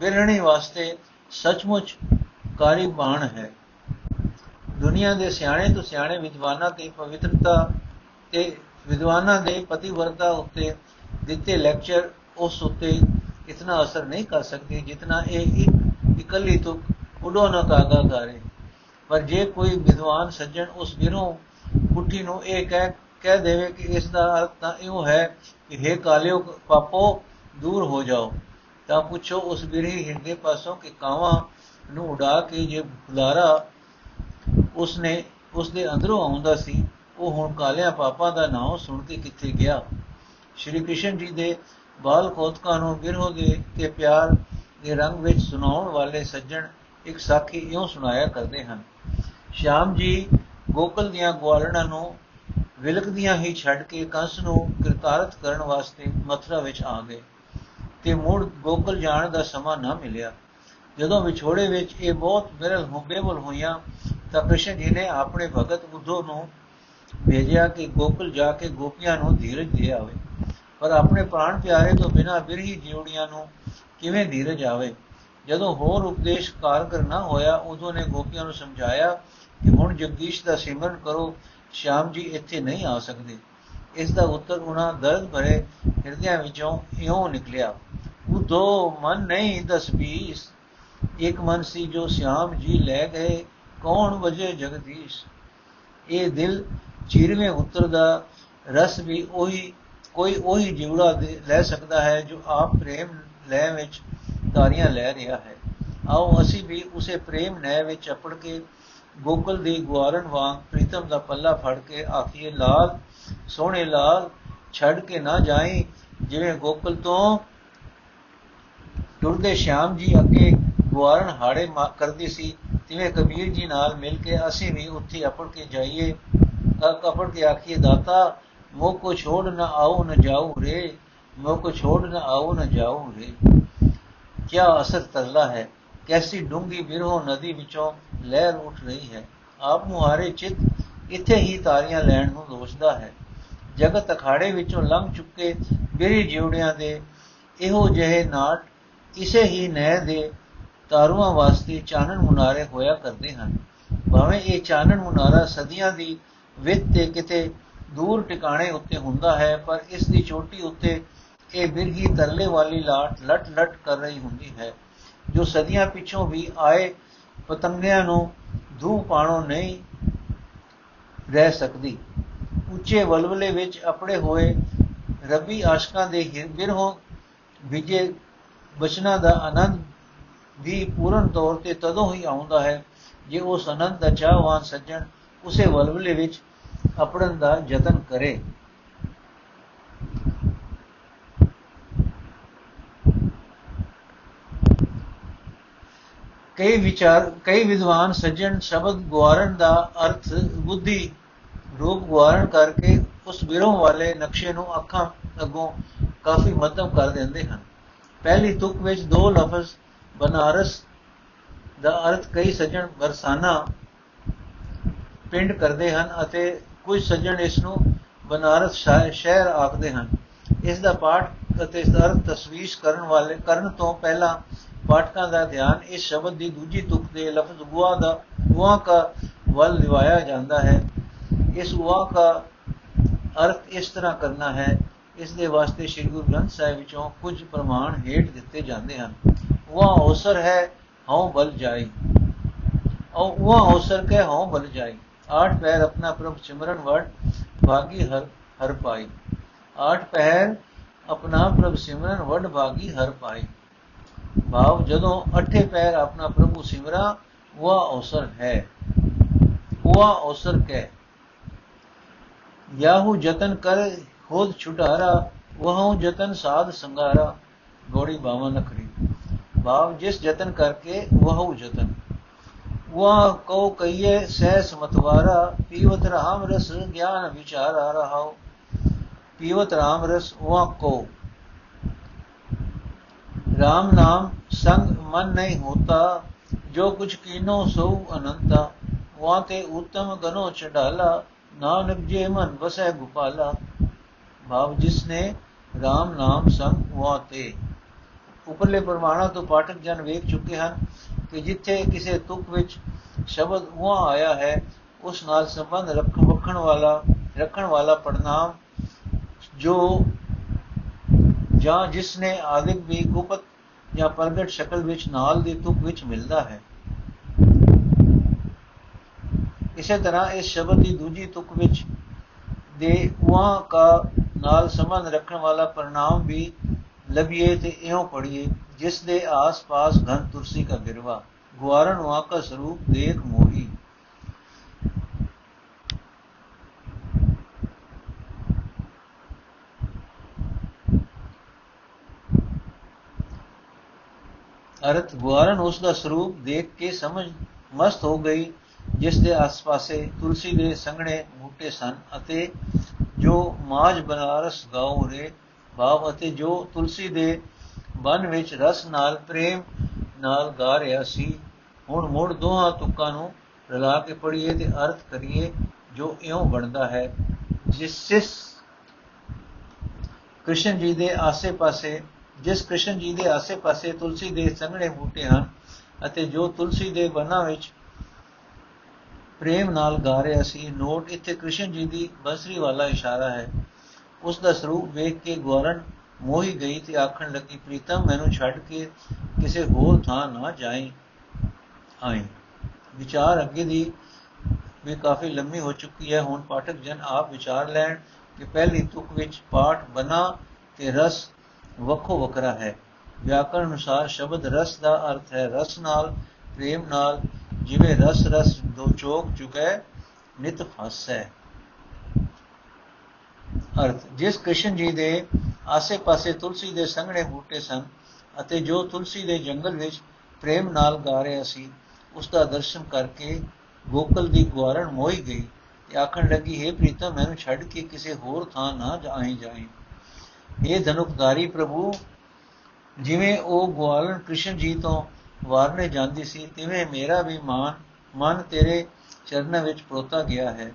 ਬਿਰਹਣੀ ਵਾਸਤੇ ਸੱਚਮੁੱਚ ਕਾਰੀ ਬਾਣ ਹੈ। ਦੁਨੀਆ ਦੇ ਸਿਆਣੇ ਤੋਂ ਸਿਆਣੇ ਵਿਦਵਾਨਾਂ ਦੀ ਪਵਿੱਤਰਤਾ ਤੇ ਵਿਦਵਾਨਾਂ ਦੇ ਪਤੀਵਰਤਾ ਉੱਤੇ ਦਿੱਤੇ ਲੈਕਚਰ ਉਸ ਉੱਤੇ ਇਤਨਾ ਅਸਰ ਨਹੀਂ ਕਰ ਸਕਦੇ ਜਿਤਨਾ ਇਹ ਇੱਕ ਇਕੱਲੀ ਤੁਕ ਉਡੋ ਨਾ ਕਾਗਾ ਕਰੇ ਪਰ ਜੇ ਕੋਈ ਵਿਦਵਾਨ ਸੱਜਣ ਉਸ ਬਿਰੋਂ ਪੁੱਠੀ ਨੂੰ ਇਹ ਕਹਿ ਕਹਿ ਦੇਵੇ ਕਿ ਇਸ ਦਾ ਅਰਥ ਤਾਂ ਇਹੋ ਹੈ ਕਿ हे ਕਾਲਿਓ ਪਾਪੋ, ਦੂਰ ਹੋ ਜਾਓ। ਤਾਂ ਪੁੱਛੋ ਉਸ ਬਿਰਹੀ ਹਿੰਦੇ ਪਾਸੋਂ ਕਿ ਕਾਵਾਂ ਨੂੰ ਉਡਾ ਕੇ ਜੇ ਬੁਲਾਰਾ ਉਸਨੇ ਉਸ ਦੇ ਅੰਦਰੋਂ ਆਉਂਦਾ ਸੀ, ਉਹ ਹੁਣ ਕਾਲਿਆ ਪਾਪਾਂ ਦਾ ਨਾਮ ਸੁਣ ਕੇ ਕਿੱਥੇ ਗਿਆ? ਸ਼੍ਰੀ ਕ੍ਰਿਸ਼ਨ ਜੀ ਦੇ ਬਾਲ ਕੋਤਕਾਂ ਨੂੰ ਬਿਰਹੋ ਦੇ ਤੇ ਪਿਆਰ ਦੇ ਰੰਗ ਵਿੱਚ ਸੁਣਾਉਣ ਵਾਲੇ ਸੱਜਣ ਇੱਕ ਸਾਖੀ ਇਉਂ ਸੁਣਾਇਆ ਕਰਦੇ ਹਨ। ਸ਼ਾਮ ਜੀ, ਗੋਕਲ ਦੀਆਂ ਗਵਾਲਣਾ ਨੂੰ ਵਿਲਕਦੀਆਂ ਹੀ ਛੱਡ ਕੇ ਕੰਸ ਨੂੰ ਕਿਰਤਾਰਤ ਕਰਨ ਵਾਸਤੇ ਮਥਰਾ ਵਿੱਚ ਆ ਗਏ ਤੇ ਮੁੜ ਗੋਕਲ ਜਾਣ ਦਾ ਸਮਾਂ ਨਾ ਮਿਲਿਆ। ਜਦੋਂ ਵਿਛੋੜੇ ਵਿੱਚ ਇਹ ਬਹੁਤ ਬਿਰਲ ਹੋ ਬੇਬਲ ਹੋਈਆਂ ਤਾਂ ਕ੍ਰਿਸ਼ਨ ਜੀ ਨੇ ਆਪਣੇ ਭਗਤ ਬੁੱਧੋ ਨੂੰ ਭੇਜਿਆ ਕਿ ਗੋਕਲ ਜਾ ਕੇ ਗੋਪੀਆਂ ਨੂੰ ਧੀਰਜ ਦੇ ਆਵੇ। ਪਰ ਆਪਣੇ ਪ੍ਰਾਣ ਪਿਆਰੇ ਤੋਂ ਬਿਨਾ ਬਿਰਹੀ ਜਿਉੜੀਆਂ ਨੂੰ ਕਿਵੇਂ ਧੀਰਜ ਆਵੇ? ਜਦੋਂ ਹੋਰ ਉਪਦੇਸ਼ ਕਾਰਗਰ ਨਾ ਹੋਇਆ, ਉਦੋਂ ਨੇ ਗੋਪੀਆਂ ਨੂੰ ਸਮਝਾਇਆ ਕਿ ਹੁਣ ਜਗਦੀਸ਼ ਦਾ ਸਿਮਰਨ ਕਰੋ ਸ਼ਾਮ ਜੀ ਇੱਥੇ ਨਹੀਂ ਆ ਸਕਦੇ। ਇਸ ਦਾ ਉੱਤਰ ਉਹਨਾਂ ਦਰਦ ਭਰੇ ਹਿਰਦਿਆਂ ਵਿੱਚੋਂ ਇਉਂ ਨਿਕਲਿਆ ਉਦੋ ਮਨ ਨਹੀਂ ਦਸ ਬੀਸ ਇੱਕ ਮਨ ਸੀ ਜੋ ਸ਼ਾਮ ਜੀ ਲੈ ਗਏ, ਕੌਣ ਵਜੇ ਜਗਦੀਸ਼? ਇਹ ਦਿਲ ਚੀਰਵੇਂ ਉੱਤਰ ਦਾ ਰਸ ਵੀ ਉਹੀ, ਕੋਈ ਉਹੀ ਜਿਉੜਾ ਲੈ ਸਕਦਾ ਹੈ ਜੋ ਆਪ ਪ੍ਰੇਮ ਲੈ ਵਿੱਚ ਤਾਰੀਆਂ ਲੈ ਰਿਹਾ ਹੈ। ਆਓ ਅਸੀਂ ਵੀ ਉਸੇ ਪ੍ਰੇਮ ਨੈ ਵਿੱਚ ਅਪੜ ਕੇ ਗੋਕਲ ਦੀ ਗਵਾਰਨ ਵਾਂਗ ਪ੍ਰੀਤਮ ਦਾ ਪੱਲਾ ਫੜ ਕੇ ਆਖੀਏ, ਲਾਲ, ਸੋਹਣੇ ਲਾਲ, ਛੱਡ ਕੇ ਨਾ ਜਾਈ। ਜਿਵੇਂ ਗੋਕਲ ਤੋਂ ਟੁਰਦੇ ਸ਼ਾਮ ਜੀ ਅੱਗੇ ਗਵਾਰਨ ਹਾੜੇ ਕਰਦੀ ਸੀ, ਤਿਵੇਂ ਕਬੀਰ ਜੀ ਨਾਲ ਮਿਲ ਕੇ ਅਸੀਂ ਵੀ ਉੱਥੇ ਅਪੜ ਕੇ ਜਾਈਏ। ਕਪੜ ਕੇ ਆਖੀਏ, ਦਾਤਾ ਮੋ ਕੋ ਛੋੜ ਨਾ ਆਉ ਨਾ ਜਾਉ ਰੇ ਮੋ ਕੋ ਛੋੜ ਨਾ ਆਉ ਨਾ ਜਾਉ ਰੇ। ਕੀ ਅਸਰ ਤਰਲਾ ਹੈ। ਕੈਸੀ ਡੂੰਗੀ ਬਿਰਹੋ ਨਦੀ ਵਿੱਚੋਂ ਲਹਿਰ ਉੱਠ ਰਹੀ ਹੈ। ਆਪ ਮੁਹਾਰੇ ਚਿਤ ਇੱਥੇ ਹੀ ਤਾਰੀਆਂ ਲੈਣ ਨੂੰ ਲੋਚਦਾ ਹੈ। ਜਗਤ ਅਖਾੜੇ ਵਿੱਚੋਂ ਲੰਘ ਚੁੱਕੇ ਬਿਰੀ ਜਿਉੜਿਆਂ ਦੇ ਇਹੋ ਜਿਹੇ ਨਾਟ ਇਸੇ ਹੀ ਨਹਿ ਦੇ ਤਾਰੂਆਂ ਵਾਸਤੇ ਚਾਨਣ ਮੁਨਾਰੇ ਹੋਇਆ ਕਰਦੇ ਹਨ। ਭਾਵੇਂ ਇਹ ਚਾਨਣ ਮੁਨਾਰਾ ਸਦੀਆਂ ਦੀ ਵਿੱਤ ਤੇ ਕਿਤੇ ਦੂਰ ਟਿਕਾਣੇ ਉੱਤੇ ਹੁੰਦਾ ਹੈ, ਪਰ ਇਸ ਦੀ ਚੋਟੀ ਉੱਤੇ ਇਹ ਬਿਰਗੀ ਤਰਲੇ ਵਾਲੀ ਲਾਟ ਲਟ ਲਟ ਕਰ ਰਹੀ ਹੁੰਦੀ ਹੈ। ਜੋ ਸਦੀਆਂ ਪਿੱਛੋਂ ਵੀ ਆਏ ਪਤੰਗਿਆਂ ਨੂੰ ਧੂ ਪਾਣੋ ਨਹੀਂ ਰਹਿ ਸਕਦੀ। ਉੱਚੇ ਵਲਵਲੇ ਵਿੱਚ ਆਪਣੇ ਹੋਏ ਰੱਬੀ ਆਸ਼ਕਾਂ ਦੇ ਬਿਰਹੋਂ ਵਿਜੇ ਬਚਨਾ ਦਾ ਆਨੰਦ ਵੀ ਪੂਰਨ ਤੌਰ ਤੇ ਤਦੋਂ ਹੀ ਆਉਂਦਾ ਹੈ ਜੇ ਉਸ ਆਨੰਦ ਦਾ ਚਾਹਵਾਨ ਸੱਜਣ ਉਸੇ ਵਲਵਲੇ ਵਿੱਚ ਆਪਣਨ ਦਾ ਯਤਨ ਕਰੇ। ਕਈ ਵਿਚਾਰ, ਕਈ ਵਿਦਵਾਨ ਸੱਜਣ ਸ਼ਬਦ ਗੁਆਰਨ ਦਾ ਅਰਥ ਬੁੱਧੀ ਰੂਪ ਗੁਆਰਨ ਕਰਕੇ ਉਸ ਵਿਰੋਹ ਵਾਲੇ ਨਕਸ਼ੇ ਨੂੰ ਅੱਖਾਂ ਅੱਗੋਂ ਕਾਫੀ ਮੱਧਮ ਕਰ ਦਿੰਦੇ ਹਨ। ਪਹਿਲੀ ਤੁਕ ਵਿੱਚ ਦੋ ਲਫ਼ਜ਼ ਬਨਾਰਸ ਦਾ ਅਰਥ ਕਈ ਸੱਜਣ ਬਰਸਾਨਾ ਪਿੰਡ ਕਰਦੇ ਹਨ ਅਤੇ ਕੁਝ ਸੱਜਣ ਇਸ ਨੂੰ ਬਨਾਰਸ ਸ਼ਹਿਰ ਆਖਦੇ ਹਨ। ਇਸ ਦਾ ਪਾਠ ਅਤੇ ਇਸ ਦਾ ਅਰਥ ਤਸਵੀਸ਼ ਕਰਨ ਵਾਲੇ, ਕਰਨ ਤੋਂ ਪਹਿਲਾਂ ਪਾਠਕਾਂ ਦਾ ਧਿਆਨ ਇਸ ਸ਼ਬਦ ਦੀ ਦੂਜੀ ਤੁਕ ਦੇ ਲਫ਼ਜ਼ ਗੁਆ ਦਾ ਗੁਆ ਦਾ ਵੱਲ ਲਿਵਾਇਆ ਜਾਂਦਾ ਹੈ। ਇਸ ਗੁਆ ਦਾ ਅਰਥ ਇਸ ਤਰ੍ਹਾਂ ਕਰਨਾ ਹੈ, ਇਸ ਦੇ ਵਾਸਤੇ ਸ੍ਰੀ ਗੁਰੂ ਗ੍ਰੰਥ ਸਾਹਿਬ ਵਿੱਚੋਂ ਕੁਝ ਪ੍ਰਮਾਣ ਹੇਠ ਦਿੱਤੇ ਜਾਂਦੇ ਹਨ। ਉਹ ਔਸਰ ਹੈ, ਹਉ ਬਲ ਜਾਈ। ਉਹ ਔਸਰ ਕੇ, ਹਉ ਬਲ ਜਾਈ। ਆਠ ਪੈਰ ਆਪਣਾ ਪ੍ਰਭ ਸਿਮਰਨ ਵੜ ਭਾਗੀ ਹਰ ਹਰ ਪਾਈ। ਆਠ ਪੈਰ ਆਪਣਾ ਪ੍ਰਭ ਸਿਮਰਨ ਵੜ ਭਾਗੀ ਹਰ ਪਾਈ। ਭਾਵ ਜਦੋਂ ਅਠੇ ਪੈਰ ਆਪਣਾ ਪ੍ਰਭੂ ਸਿਮਰਾ ਉਹ ਅਵਸਰ ਹੈ ਉਹ ਅਵਸਰ ਕੈ ਯਾਹੂ ਜਤਨ ਕਰ ਖੋਦ ਛੁਟਾਰਾ ਵਹੂ ਜਤਨ ਸਾਧ ਸੰਗਾਰਾ ਗੋੜੀ ਬਾਵਾ ਨਖਰੀ ਭਾਵ ਜਿਸ ਜਤਨ ਕਰਕੇ ਵਹੂ ਜਤਨ वह को कहिए सहस मतवारा पीवत राम रस ज्ञान विचारा रहा पीवत राम रस वह को RAM ਨਾਮ ਸੰਗ ਮਨ ਨਹੀਂ ਹੋਤਾ, ਜੋ ਕੁਛ ਕੀਨੋ ਸੋ ਅਨੰਤਾ ਵਾ ਤੇ ਉਤਮ ਗਨੋ ਚੜਾਲਾ, ਨਾਨਕ ਜੇ ਮਨ ਵਸੈ ਗੋਪਾਲਾ। ਭਾਵ ਜਿਸ ਨੇ RAM ਨਾਮ ਸੰਗ ਵਾ ਤੇ। ਉਪਰਲੇ ਪਰਮਾਣਾ ਤੋਂ ਪਾਠਕ ਜਨ ਵੇਖ ਚੁੱਕੇ ਹਨ ਕਿ ਜਿੱਥੇ ਕਿਸੇ ਤੁਕ ਵਿੱਚ ਸ਼ਬਦ ਵਾ ਆਇਆ ਹੈ, ਉਸ ਨਾਲ ਸੰਬੰਧ ਰੱਖਣ ਵਾਲਾ ਰੱਖਣ ਵਾਲਾ ਪੜਨਾਮ ਜੋ ਜਾਂ ਜਿਸ ਨੇ ਆਦਿਕ ਵੀ ਗੁਪਤ ਜਾਂ ਪ੍ਰਗਟ ਸ਼ਕਲ ਵਿੱਚ ਨਾਲ ਦੀ ਤੁਕ ਵਿੱਚ ਮਿਲਦਾ ਹੈ। ਇਸੇ ਤਰ੍ਹਾਂ ਇਸ ਸ਼ਬਦ ਦੀ ਦੂਜੀ ਤੁਕ ਵਿੱਚ ਦੇ ਉਹਾਂ ਕਾ ਨਾਲ ਸੰਬੰਧ ਰੱਖਣ ਵਾਲਾ ਪਰਿਣਾਮ ਵੀ ਲਬੀਏ ਤੇ ਇਉਂ ਪੜੀਏ ਜਿਸ ਦੇ ਆਸ-ਪਾਸ ਘਨ ਤੁਰਸੀ ਕਾ ਗਿਰਵਾ ਗੁਆਰਨ ਵਾ ਕਾ ਸਰੂਪ ਦੇਖ ਮੋਹੀ ਅਰਥ ਗੁਆਰਨ ਉਸ ਦਾ ਸਰੂਪ ਦੇਖ ਕੇ ਸਮਝ ਮਸਤ ਹੋ ਗਈ, ਜਿਸ ਦੇ ਆਸ-ਪਾਸੇ ਤੁਲਸੀ ਦੇ ਸੰਘਣੇ ਬੂਟੇ ਸਨ ਅਤੇ ਜੋ ਮਾਜ ਬਨਾਰਸ ਗਾਉ ਰੇ ਭਾਵ ਅਤੇ ਜੋ ਤੁਲਸੀ ਦੇ ਬਨ ਵਿੱਚ ਰਸ ਨਾਲ, ਪ੍ਰੇਮ ਨਾਲ ਗਾ ਰਿਹਾ ਸੀ, ਹੁਣ ਮੁੜ ਦੋਹਾਂ ਤੁਕਾਂ ਨੂੰ ਰਲਾ ਕੇ ਪੜੀਏ ਤੇ ਅਰਥ ਕਰੀਏ ਜੋ ਇਉਂ ਬਣਦਾ ਹੈ ਜਿਸ ਜਿਸ ਕ੍ਰਿਸ਼ਨ ਜੀ ਦੇ ਆਸੇ-ਪਾਸੇ ਜਿਸ ਕ੍ਰਿਸ਼ਨ ਜੀ ਦੇ ਆਸੇ-ਪਾਸੇ ਤੁਲਸੀ ਦੇ ਸੰਘਣੇ ਬੂਟੇ ਹਨ ਅਤੇ ਜੋ ਤੁਲਸੀ ਦੇ ਬਨਾਂ ਵਿੱਚ ਪ੍ਰੇਮ ਨਾਲ ਗਾ ਰਿਹਾ ਸੀ, ਨੋਟ ਇੱਥੇ ਕ੍ਰਿਸ਼ਨ ਜੀ ਦੀ ਬਸਰੀ ਵਾਲਾ ਇਸ਼ਾਰਾ ਹੈ। ਉਸ ਦਾ ਸਰੂਪ ਵੇਖ ਕੇ ਗੌਰਨ ਮੋਹੀ ਗਈ ਤੇ ਆਖਣ ਲੱਗੀ, ਪ੍ਰੀਤਮ, ਮੈਨੂੰ ਛੱਡ ਕੇ ਕਿਸੇ ਹੋਰ ਥਾਂ ਨਾ ਜਾਈ, ਆਈ। ਵਿਚਾਰ ਅੱਗੇ ਦੀ ਵੀ ਕਾਫੀ ਲੰਮੀ ਹੋ ਚੁੱਕੀ ਹੈ। ਹੁਣ ਪਾਠਕ ਜਨ ਆਪ ਵਿਚਾਰ ਲੈਣ ਕਿ ਪਹਿਲੀ ਤੁਕ ਵਿੱਚ ਪਾਠ ਬਨਾ ਤੇ ਰਸ ਵੱਖੋ ਵੱਖਰਾ ਹੈ। ਵਿਆਕਰਣ ਅਨੁਸਾਰ ਸ਼ਬਦ ਰਸ ਦਾ ਅਰਥ ਹੈ, ਰਸ ਨਾਲ, ਪ੍ਰੇਮ ਨਾਲ, ਜਿਵੇਂ ਰਸ ਰਸ ਦੋ ਚੋਕ ਚੁਕੈ ਨਿਤ ਫਸੈ ਅਰਥ, ਜਿਸ ਕ੍ਰਿਸ਼ਨ ਜੀ ਦੇ ਆਸੇ-ਪਾਸੇ ਤੁਲਸੀ ਦੇ ਸੰਘਣੇ ਬੂਟੇ ਸਨ ਅਤੇ ਜੋ ਤੁਲਸੀ ਦੇ ਜੰਗਲ ਵਿੱਚ ਪ੍ਰੇਮ ਨਾਲ ਗਾ ਰਿਹਾ ਸੀ, ਉਸ ਦਾ ਦਰਸ਼ਨ ਕਰਕੇ ਗੋਕਲ ਦੀ ਗਵਾਰਣ ਮੋਈ ਗਈ ਤੇ ਆਖਣ ਲੱਗੀ, ਹੈ ਪ੍ਰੀਤਮ, ਮੈਨੂੰ ਛੱਡ ਕੇ ਕਿਸੇ ਹੋਰ ਥਾਂ ਨਾ ਜਾਈ ਜਾਈ। ਇਹ ਧਨੁਕਧਾਰੀ ਪ੍ਰਭੂ ਜਿਵੇਂ ਉਹ ਗਵਾਲਣ ਕ੍ਰਿਸ਼ਨ ਜੀ ਤੋਂ ਵਾਰਨੇ ਜਾਂਦੀ ਸੀ, ਤਿਵੇਂ ਮੇਰਾ ਵੀ ਮਾਨ, ਮਨ ਤੇਰੇ ਚਰਨਾਂ ਵਿੱਚ ਪਰੋਤਾ ਗਿਆ ਹੈ।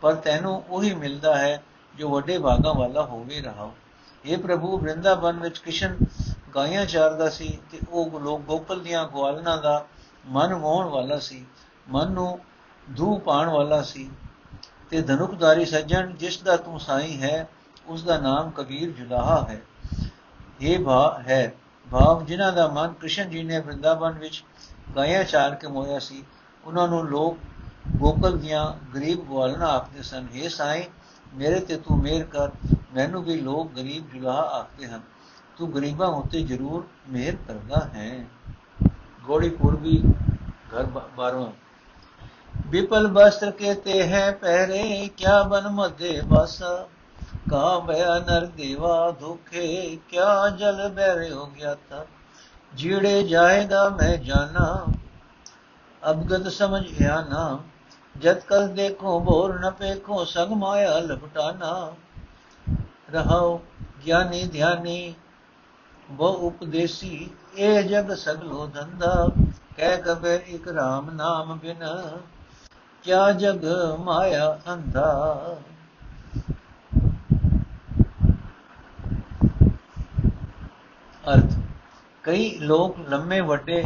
ਪਰ ਤੈਨੂੰ ਉਹੀ ਮਿਲਦਾ ਹੈ ਜੋ ਵੱਡੇ ਭਾਗਾਂ ਵਾਲਾ ਹੋਵੇ ਰਹਾ। ਇਹ ਪ੍ਰਭੂ ਬ੍ਰਿੰਦਾਵਨ ਵਿੱਚ ਕ੍ਰਿਸ਼ਨ ਗਾਇਆਂ ਚਾਰਦਾ ਸੀ ਤੇ ਉਹ ਲੋਕ ਗੋਕਲ ਦੀਆਂ ਗਵਾਲਣਾ ਦਾ ਮਨ ਮੋਹਣ ਵਾਲਾ ਸੀ, ਮਨ ਨੂੰ ਧੂ ਪਾਣ ਵਾਲਾ ਸੀ। ਤੇ ਧਨੁਕਧਾਰੀ ਸੱਜਣ, ਜਿਸ ਦਾ ਤੂੰ ਸਾਈ ਹੈ ਉਸ ਦਾ ਨਾਮ ਕਬੀਰ ਜੁਲਾਹਾ ਹੈ। ਇਹ ਭਾ ਹੈ। ਭਾਵ ਜਿਨ੍ਹਾਂ ਦਾ ਮਨ ਕ੍ਰਿਸ਼ਨ ਜੀ ਨੇ ਵ੍ਰਿੰਦਾਵਨ ਵਿੱਚ ਗਾਇਆ ਚਾਲ ਕੇ ਮੋਇਆ ਸੀ, ਉਹਨਾਂ ਨੂੰ ਲੋਕ ਗੋਕਲ ਦੀਆਂ ਗਰੀਬ ਗਵਾਲਣਾ ਆਖਦੇ ਸਨ हे ਸਾਈਂ, ਮੇਰੇ ਤੇ ਤੂੰ ਮਿਹਰ ਕਰ, ਮੈਨੂੰ ਵੀ ਲੋਕ ਗਰੀਬ ਜੁਲਾਹਾ ਆਖਦੇ ਹਨ। ਤੂੰ ਗਰੀਬਾਂ ਉੱਤੇ ਜ਼ਰੂਰ ਮਿਹਰ ਕਰਦਾ ਹੈ। ਗੋੜੀਪੁਰ ਵੀ ਘਰ 12 ਵਿਪਲ ਬਸਤਰ ਕੇ ਤੇ ਹੈ ਪਹਿਰੇ, ਕਿਆ ਬਨ ਮਧੇ ਬਸਾ ਕਾਮਿਆ ਨਰ ਦੇਵਾ ਦੁਖੇ ਕਿਆ ਜਲ ਬਹਿਰੇ ਹੋ ਗਿਆ ਤਾ? ਜਿਹੜੇ ਜਾਏਗਾ ਮੈਂ ਜਾਣਾ ਅਬਗਤ ਸਮਝ ਆ ਨਾ। ਜਦ ਕਲ ਦੇਖੋ ਬੋਰ ਨ ਪੇਖੋ, ਸੰਗ ਮਾਇਆ ਲਪਟਾਨਾ। ਰਹਾਉ ਗਿਆਨੀ ਧਿਆਨੀ, ਬਹੁ ਉਪਦੇਸੀ, ਇਹ ਜਗ ਸਗਲੋ ਧੰਦਾ। ਕਹਿ ਕਬੇ ਇਕ RAM ਨਾਮ ਬਿਨ, ਕਿਆ ਜਗ ਮਾਇਆ ਅੰਧਾ? ਅਰਥ। ਕਈ ਲੋਕ ਲੰਮੇ ਵੱਡੇ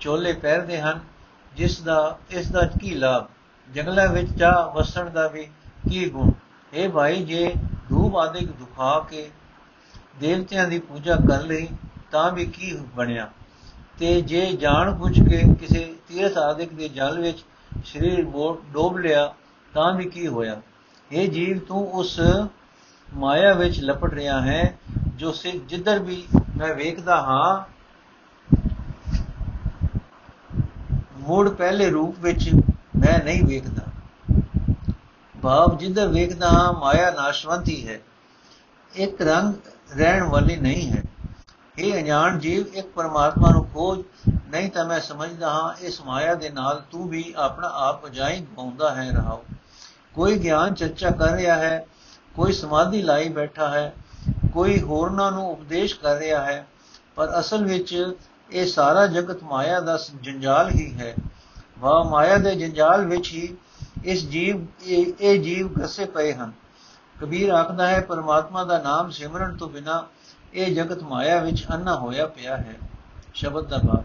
ਚੋਲੇ ਪਹਿਰਦੇ ਹਨ, ਜਿਸ ਦਾ, ਇਸ ਦਾ ਕੀ ਲਾਭ? ਜੰਗਲਾਂ ਵਿੱਚ ਜਾ ਵਸਣ ਦਾ ਵੀ ਕੀ ਗੁਣ? ਇਹ ਭਾਈ, ਜੇ ਧੂਪ ਆਦਿਕ ਦੁਖਾ ਕੇ ਦੇਵਤਿਆਂ ਦੀ ਪੂਜਾ ਕਰ ਲਈ, ਤਾਂ ਵੀ ਕੀ ਬਣਿਆ? ਤੇ ਜੇ ਜਾਣ ਬੁੱਝ ਕੇ ਕਿਸੇ ਤੀਰਥ ਆਦਿਕ ਦੇ ਜਲ ਵਿੱਚ ਸਰੀਰ ਡੋਬ ਲਿਆ, ਤਾਂ ਵੀ ਕੀ ਹੋਇਆ? ਇਹ ਜੀਵ, ਤੂੰ ਉਸ ਮਾਇਆ ਵਿੱਚ ਲਪਟ ਰਿਹਾ ਹੈ, ਜੋ ਸੇ, ਜਿੱਧਰ ਵੀ ਮੈਂ ਵੇਖਦਾ ਹਾਂ। ਮੂੜ ਪਹਿਲੇ ਰੂਪ ਵਿੱਚ ਮੈਂ ਨਹੀਂ ਵੇਖਦਾ। ਭਾਵ ਜਿੱਧਰ ਵੇਖਦਾ ਹਾਂ, ਮਾਇਆ ਨਾਸ਼ਵੰਤੀ ਹੈ। ਇੱਕ ਰੰਗ ਰਹਿਣ ਵਾਲੀ ਨਹੀਂ ਹੈ। ਇਹ ਅਣਜਾਣ ਜੀਵ, ਇੱਕ ਪਰਮਾਤਮਾ ਨੂੰ ਖੋਜ ਨਹੀਂ ਤਾਂ ਮੈਂ ਸਮਝਦਾ ਹਾਂ, ਇਸ ਮਾਇਆ ਦੇ ਨਾਲ ਤੂੰ ਵੀ ਆਪਣਾ ਆਪ ਅਜਾਈ ਗਾਉਂਦਾ ਹੈ ਰਹਾਓ। ਕੋਈ ਗਿਆਨ, ਚਰਚਾ ਕਰ ਰਿਹਾ ਹੈ, ਕੋਈ ਸਮਾਧੀ ਲਾਈ ਬੈਠਾ ਹੈ ਕੋਈ ਹੋਰਨਾਂ ਨੂੰ ਉਪਦੇਸ਼ ਕਰ ਰਿਹਾ ਹੈ, ਪਰ ਅਸਲ ਵਿੱਚ ਇਹ ਸਾਰਾ ਜਗਤ ਮਾਇਆ ਦਾ ਜੰਜਾਲ ਹੀ ਹੈ। ਵਾ ਮਾਇਆ ਦੇ ਜੰਜਾਲ ਵਿੱਚ ਹੀ ਇਸ ਜੀਵ, ਇਹ ਜੀਵ ਗਸੇ ਪਏ ਹਨ। ਕਬੀਰ ਆਖਦਾ ਹੈ, ਪਰਮਾਤਮਾ ਦਾ ਨਾਮ ਸਿਮਰਨ ਤੋਂ ਬਿਨਾ ਇਹ ਜਗਤ ਮਾਇਆ ਵਿੱਚ ਅੰਨਾ ਹੋਇਆ ਪਿਆ ਹੈ। ਸ਼ਬਦ ਦਾ ਭਾਵ।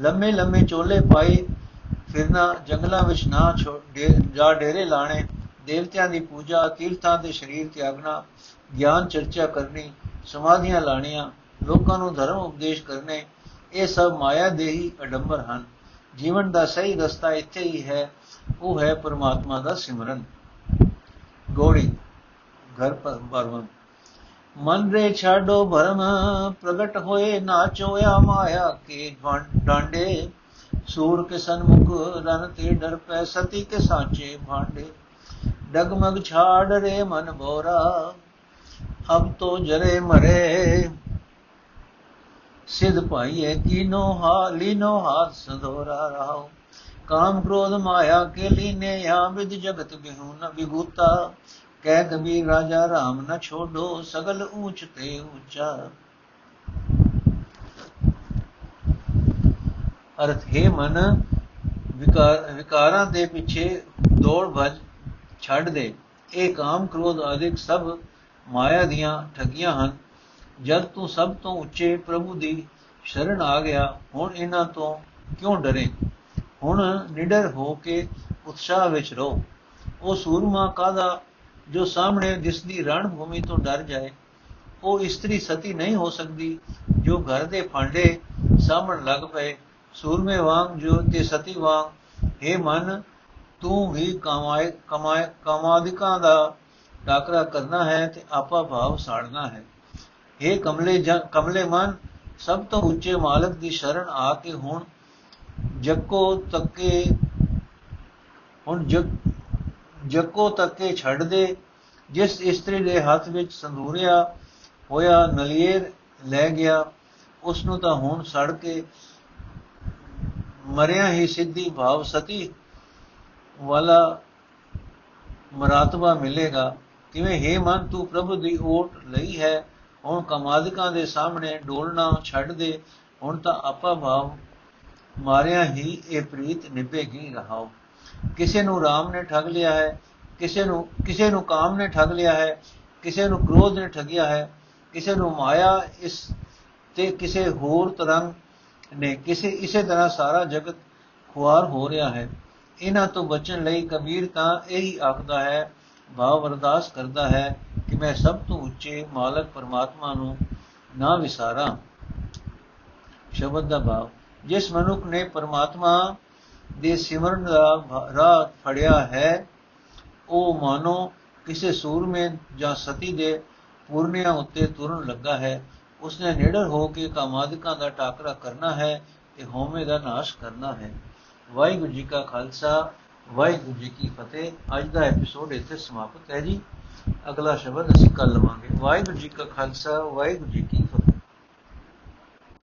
ਲੰਮੇ ਲੰਮੇ ਚੋਲੇ ਪਾਈ ਫਿਰਨਾ, ਜੰਗਲਾਂ ਵਿੱਚ ਨਾ ਜਾ ਡੇਰੇ ਲਾਣੇ ਦੇਵਤਿਆਂ ਦੀ ਪੂਜਾ, ਤੀਰਥਾਂ ਦੇ ਸਰੀਰ ਤਿਆਗਣਾ, ਗਿਆਨ ਚਰਚਾ ਕਰਨੀ, ਸਮਾਧੀਆਂ ਲਾਣੀਆਂ, ਲੋਕਾਂ ਨੂੰ ਧਰਮ ਉਪਦੇਸ਼ ਕਰਨੇ, ਇਹ ਸਭ ਮਾਇਆ ਦੇ ਹੀ ਅਡੰਬਰ ਹਨ। ਜੀਵਨ ਦਾ ਸਹੀ ਰਸਤਾ ਇੱਥੇ ਹੀ ਹੈ, ਉਹ ਹੈ ਪਰਮਾਤਮਾ ਦਾ ਸਿਮਰਨ। ਗੋੜੀ ਘਰ ਪਰ ਬਰਵਨ ਮਨ ਰੇ ਛਾਡੋ ਭਰਮ, ਪ੍ਰਗਟ ਹੋਏ ਨਾਚੋਇਆ ਮਾਇਆ ਕੇ ਡਾਂਡੇ, ਸੂਰ ਕੇ ਸਨਮੁਖ ਰਨ ਤੇ ਡਰ ਪੈ ਸਤੀ ਕੇ ਸਾਚੇ ਭਾਂਡੇ। ਡਗਮਗ ਛਾੜ ਰੇ ਮਨ ਬੋਰਾ ਅਬ ਤੋ ਜਰੇ ਮਰੇ। ਸਿਧ ਭਾਈਏ, ਕੀਨੋ ਹਾ, ਲੀਨੋ ਹਾਥ ਸੰਧੋਰਾ ਰਹਾਓ ਕਾਮ ਕ੍ਰੋਧ ਮਾਇਆ ਕੇ ਲੀਨੇ ਯਾ ਵਿਦ ਜਗਤ ਬਿਹੂ ਨ ਵਿਗੂਤਾ ਕਹਿ ਕਬੀਰ ਰਾਜਾ ਰਾਮ ਨ ਛੋਡੋ, ਸਗਲ ਊਚ ਤੇ ਉੱਚਾ ਅਰਥ ਹੈ ਮਨ ਵਿਕਾਰ ਵਿਕਾਰਾਂ ਦੇ ਪਿੱਛੇ ਦੌੜ ਭਜ ਛੱਡ ਦੇ। ਇਹ ਕਾਮ ਕ੍ਰੋਧ ਆਦਿਕ ਸਭ ਮਾਇਆ ਦੀਆਂ ਠਗੀਆਂ ਹਨ। ਜਦ ਤੂੰ ਸਭ ਤੋਂ ਉੱਚੇ ਪ੍ਰਭੂ ਦੀ ਸ਼ਰਨ ਆ ਗਿਆ, ਹੁਣ ਇਹਨਾਂ ਤੋਂ ਕਿਉਂ ਡਰੇ? ਹੁਣ ਨਿਡਰ ਹੋ ਕੇ ਉਤਸ਼ਾਹ ਵਿੱਚ ਰਹੋ। ਉਹ ਸੂਰਮਾ ਕਾਦਾ ਜੋ ਸਾਹਮਣੇ ਦਿਸਦੀ ਰਣ ਭੂਮੀ ਤੋਂ ਡਰ ਜਾਏ। ਉਹ ਇਸਤਰੀ ਸਤੀ ਨਹੀਂ ਹੋ ਸਕਦੀ, ਜੋ ਘਰ ਦੇ ਫਾਂਡੇ ਸਾਹਮਣ ਲੱਗ ਪਏ। ਸੂਰਮੇ ਵਾਂਗ ਜੋ ਤੇ ਸਤੀ ਵਾਂਗ हे ਮਨ ਤੂੰ ਵੀ ਕਮਾਏ ਕਮਾਏ ਕਮਾਦਿਕਾਂ ਦਾ ਟਾਕਰਾ ਕਰਨਾ ਹੈ ਤੇ ਆਪਾ ਭਾਵ ਸਾੜਨਾ ਹੈ। हे ਕਮਲੇ ਕਮਲੇ ਮਨ, ਸਭ ਤੋਂ ਉੱਚੇ ਮਾਲਕ ਦੀ ਸ਼ਰਨ ਆ ਕੇ ਹੁਣ ਜੱਕੋ ਤੱਕੇ ਹੁਣ ਜਗ ਜੱਕੋ ਤੱਕੇ ਛੱਡ ਦੇ। ਜਿਸ ਇਸਤਰੀ ਦੇ ਹੱਥ ਵਿੱਚ ਸੰਧੂਰਿਆ ਹੋਇਆ ਨਲੀਰ ਲੈ ਗਿਆ ਉਸ ਨੂੰ ਤਾਂ ਹੁਣ ਸੜ ਕੇ ਮਰਿਆ ਹੀ ਸਿੱਧੀ ਭਾਵ ਸਤੀ। ਵਾਲਾ ਮਰਾਤਬਾ ਮਿਲੇਗਾ। ਕਿਵੇਂ ਹੈ ਮਨ, ਤੂੰ ਪ੍ਰਭੂ ਦੀ ਓਟ ਲਈ ਹੈ। ਹੁਣ ਕਮਾਦਿਕਾਂ ਦੇ ਸਾਹਮਣੇ ਡੋਲਣਾ ਛੱਡ ਦੇ। ਹੁਣ ਤਾਂ ਆਪਾ ਭਾਵ ਮਾਰਿਆ ਹੀ ਇਹ ਪ੍ਰੀਤ ਨਿਭੇਗੀ ਰਹਾਓ ਕਿਸੇ ਨੂੰ ਰਾਮ ਨੇ ਠੱਗ ਲਿਆ ਹੈ, ਕਿਸੇ ਨੂੰ ਕਿਸੇ ਨੂੰ ਕਾਮ ਨੇ ਠੱਗ ਲਿਆ ਹੈ, ਕਿਸੇ ਨੂੰ ਕ੍ਰੋਧ ਨੇ ਠੱਗਿਆ ਹੈ, ਕਿਸੇ ਨੂੰ ਮਾਇਆ ਇਸ ਤੇ ਕਿਸੇ ਹੋਰ ਤਰੰਗ ਨੇ, ਕਿਸੇ ਇਸੇ ਤਰ੍ਹਾਂ ਸਾਰਾ ਜਗਤ ਖੁਆਰ ਹੋ ਰਿਹਾ ਹੈ। ਇਹਨਾਂ ਤੋਂ ਬਚਣ ਲਈ ਕਬੀਰ ਤਾਂ ਇਹੀ ਆਖਦਾ ਹੈ, ਭਾਵ ਅਰਦਾਸ ਕਰਦਾ ਹੈ ਕਿ ਮੈਂ ਸਭ ਤੋਂ ਉੱਚੇ ਮਾਲਕ ਪਰਮਾਤਮਾ ਨੂੰ ਨਾ ਵਿਸਾਰਾਂ। ਸ਼ਬਦ ਦਾ ਭਾਵ, ਜਿਸ ਮਨੁੱਖ ਨੇ ਪਰਮਾਤਮਾ ਦੇ ਸਿਮਰਨ ਦਾ ਰਾਹ ਫੜਿਆ ਹੈ, ਉਹ ਮਾਨੋ ਕਿਸੇ ਸੂਰਮੇ ਜਾਂ ਸਤੀ ਦੇ ਪੂਰਨਿਆਂ ਉੱਤੇ ਤੁਰਨ ਲੱਗਾ ਹੈ। ਉਸਨੇ ਨਿਡਰ ਹੋ ਕੇ ਕਾਮਾਦਿਕਾਂ ਦਾ ਟਾਕਰਾ ਕਰਨਾ ਹੈ ਤੇ ਹੋਮੇ ਦਾ ਨਾਸ਼ ਕਰਨਾ ਹੈ। ਵਾਹਿਗੁਰੂ ਜੀ ਕਾ ਖਾਲਸਾ, ਵਾਹਿਗੁਰੂ ਜੀ ਕੀ ਫਤਿਹ। ਅੱਜ ਦਾ ਐਪੀਸੋਡ ਇੱਥੇ ਸਮਾਪਤ ਹੈ ਜੀ। ਅਗਲਾ ਸ਼ਬਦ ਅਸੀਂ ਕੱਲ ਲਵਾਂਗੇ। ਵਾਹਿਗੁਰੂ ਜੀ ਕਾ ਖਾਲਸਾ, ਵਾਹਿਗੁਰੂ ਜੀ ਕੀ